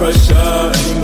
pressure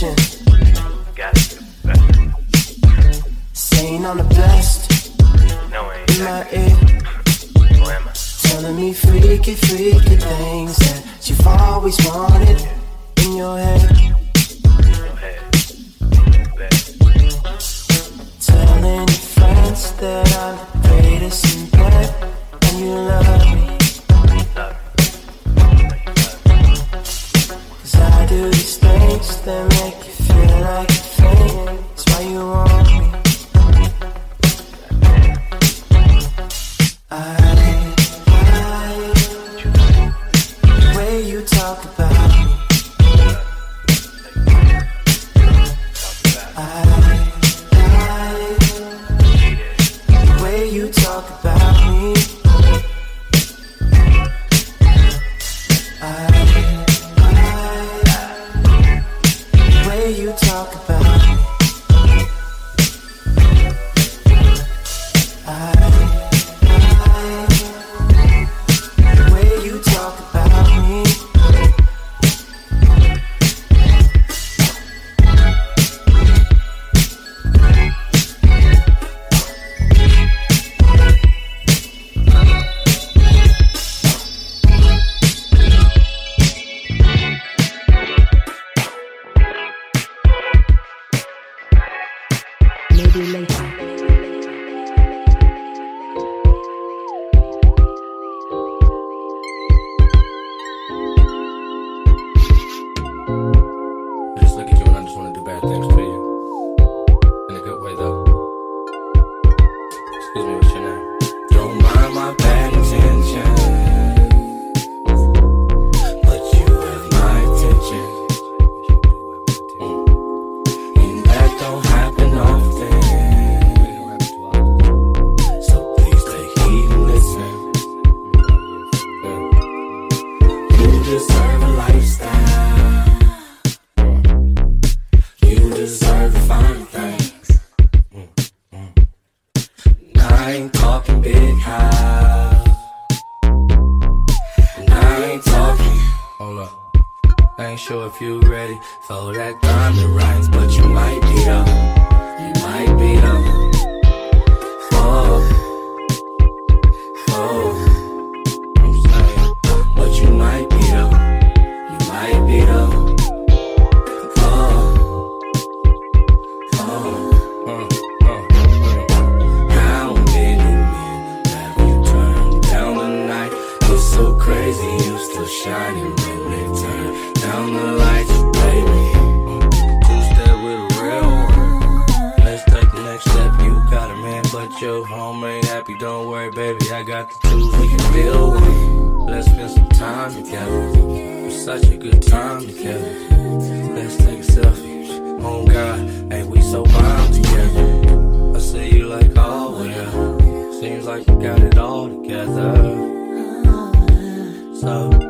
passion. Saying I'm the best. No, ain't in my ear. Who am I? Telling me freaky, freaky things that you've always wanted in your head. talk about. deserve a lifestyle. You deserve fine things. I ain't talking big house. I ain't talking. Hold up. I ain't sure if you ready for that thunder rhymes, but you might be up. You might be up. like you got it all together. So.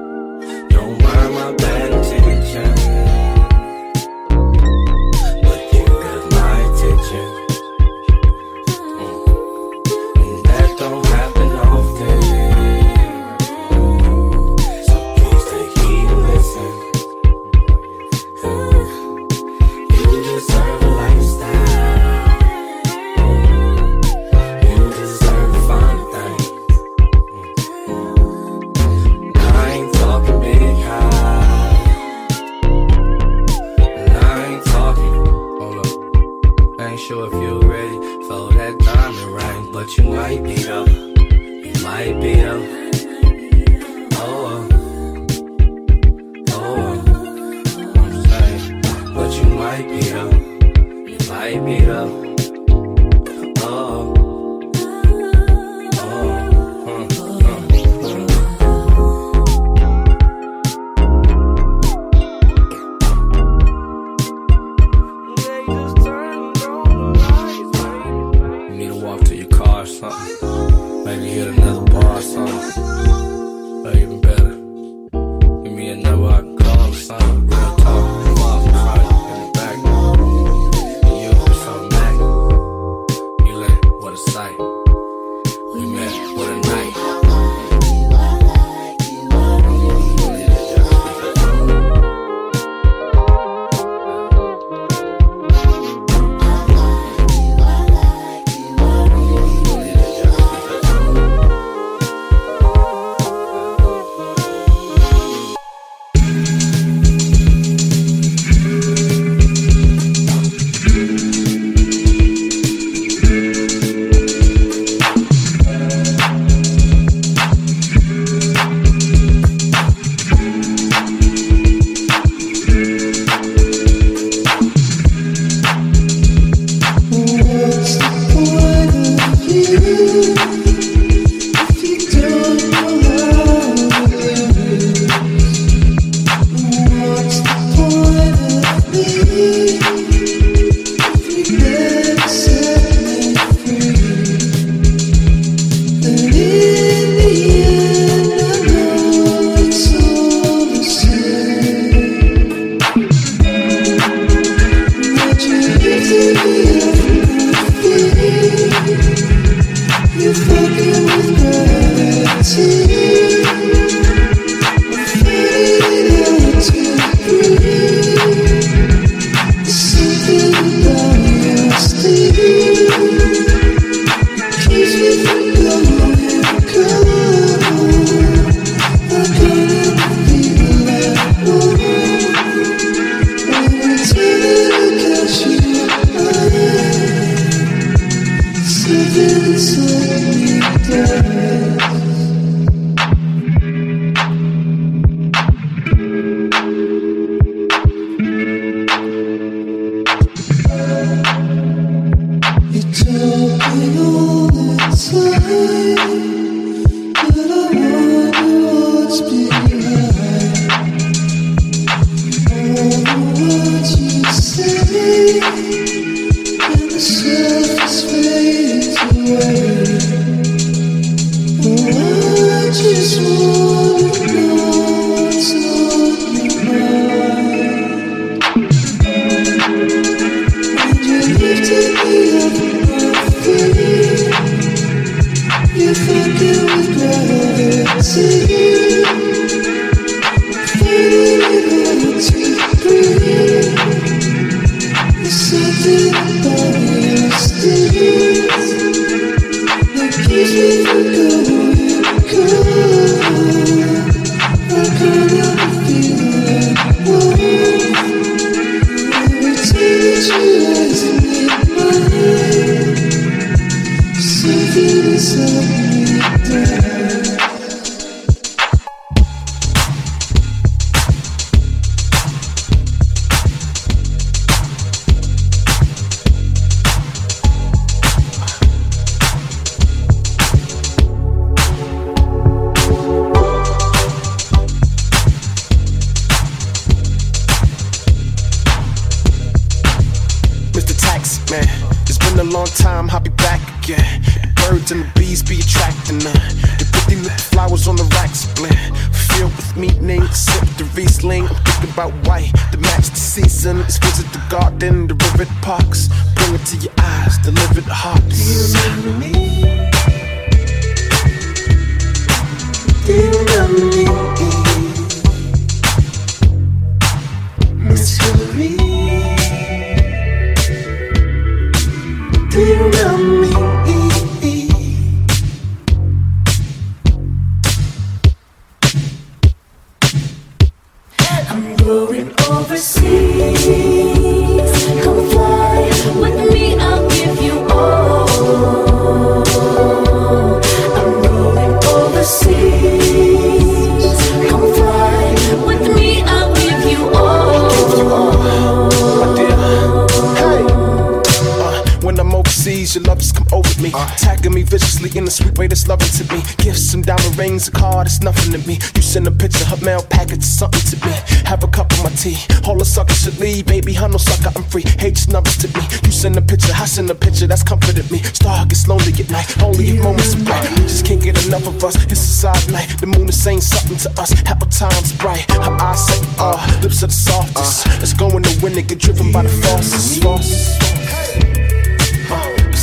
viciously in the sweet way that's loving to me. Gifts some diamond rings, a car that's nothing to me. You send a picture, her mail package, something to me. Have a cup of my tea, all the suckers should leave. Baby, I no sucker, I'm free. Hate snubs to me. You send a picture, I send a picture that's comforted me. Star gets lonely at night, only moments of bright. Just can't get enough of us. It's a side night. The moon is saying something to us. Apple time's bright. Her eyes say, uh, lips are the softest. It's going to win, it get driven by the forces. falsest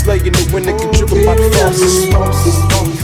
slaying it when they can trip contribute my thoughts.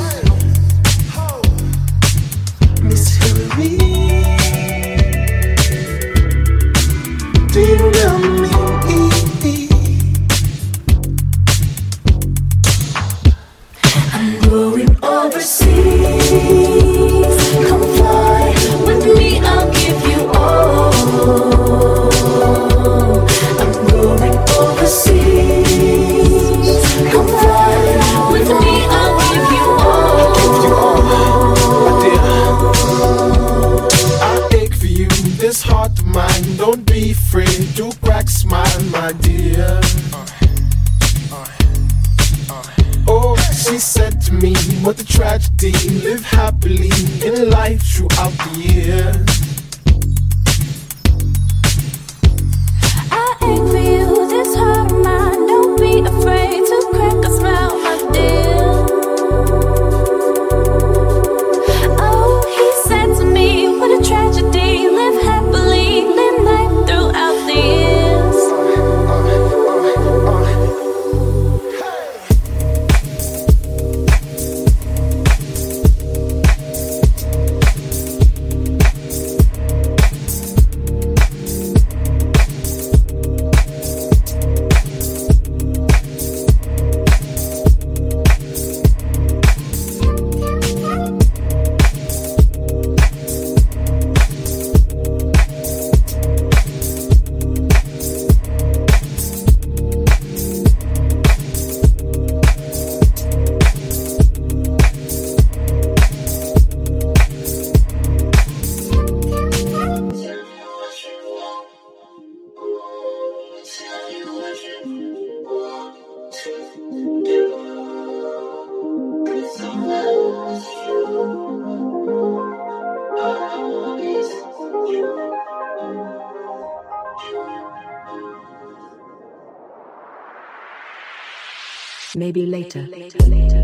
maybe later. Maybe later.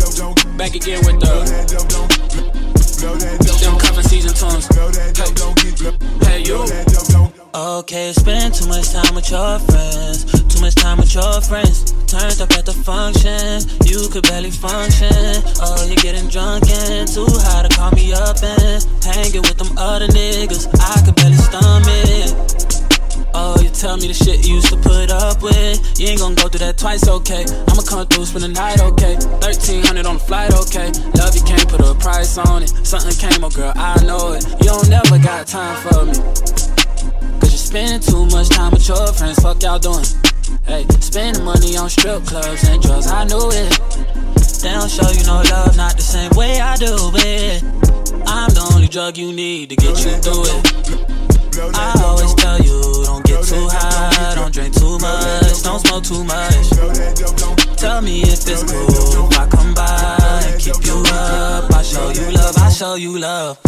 Back again with the them cover season tunes. Hey, hey you. Okay, spend too much time with your friends. Too much time with your friends. Turned up at the function. You could barely function. Oh, you're getting drunk and too high to call me up and hanging with them other niggas. I could barely stomach. Oh, you tell me the shit you used to put up with. You ain't gonna go through that twice, okay? I'ma come through, spend the night, okay? 1300 on the flight, okay? Love you can't put a price on it. Something came, oh girl, I know it. You don't never got time for me. Cause you're spending too much time with your friends. Fuck y'all doing? Hey, spending money on strip clubs and drugs, I knew it. They don't show you no love, not the same way I do it. I'm the only drug you need to get you through it. I always tell you, don't get too high, don't drink too much, don't smoke too much. Tell me if it's cool if I come by and keep you up. I show you love, I show you love.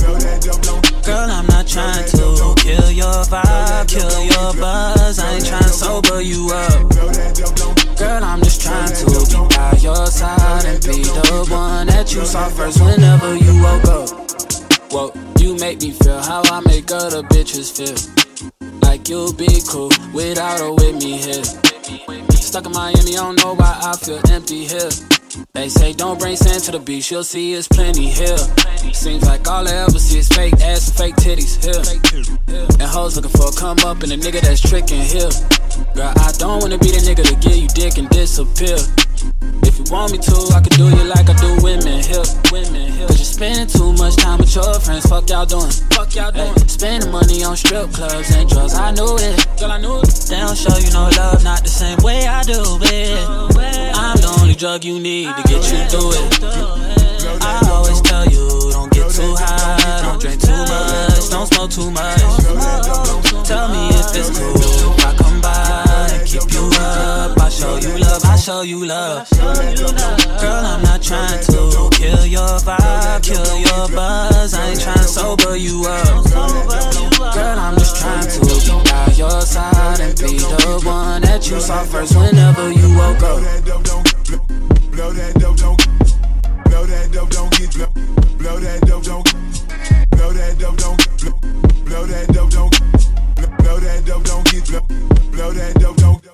Girl, I'm not trying to kill your vibe, kill your buzz. I ain't trying to sober you up. Girl, I'm just trying to be by your side and be the one that you saw first whenever you woke up. Whoa, you make me feel how I make other bitches feel. Like you'll be cool without or with me here. Stuck in Miami, I don't know why I feel empty here. They say don't bring sand to the beach, you'll see it's plenty here. Seems like all I ever see is fake ass and fake titties here. And hoes looking for a come up and a nigga that's tricking here. Girl, I don't wanna be the nigga to give you dick and disappear. If you want me to, I could do you like I do women here. Women here. Cause you're spending too much time with your friends. Fuck y'all doing. Fuck y'all doing. Hey, spending money on strip clubs and drugs. I knew it. Girl, I knew it. They don't show you no love, not the same way I do it. I'm the only drug you need to get you through it. I always tell you, don't get too high, don't drink too much, don't smoke too much. Tell me if it's cool I come by and keep you up. I show you love, I show you love. Girl, I'm not trying to kill your vibe, kill your buzz. I ain't trying to sober you up. Girl, I'm just trying to be by your side and be the one that you saw first whenever you woke up. Blow that dope, don't. Blow that dope, don't get blow. Blow that dope, don't. Blow that dope, don't. Blow Blow that dope, don't. Blow that dope, don't get blow. Blow that dope, don't.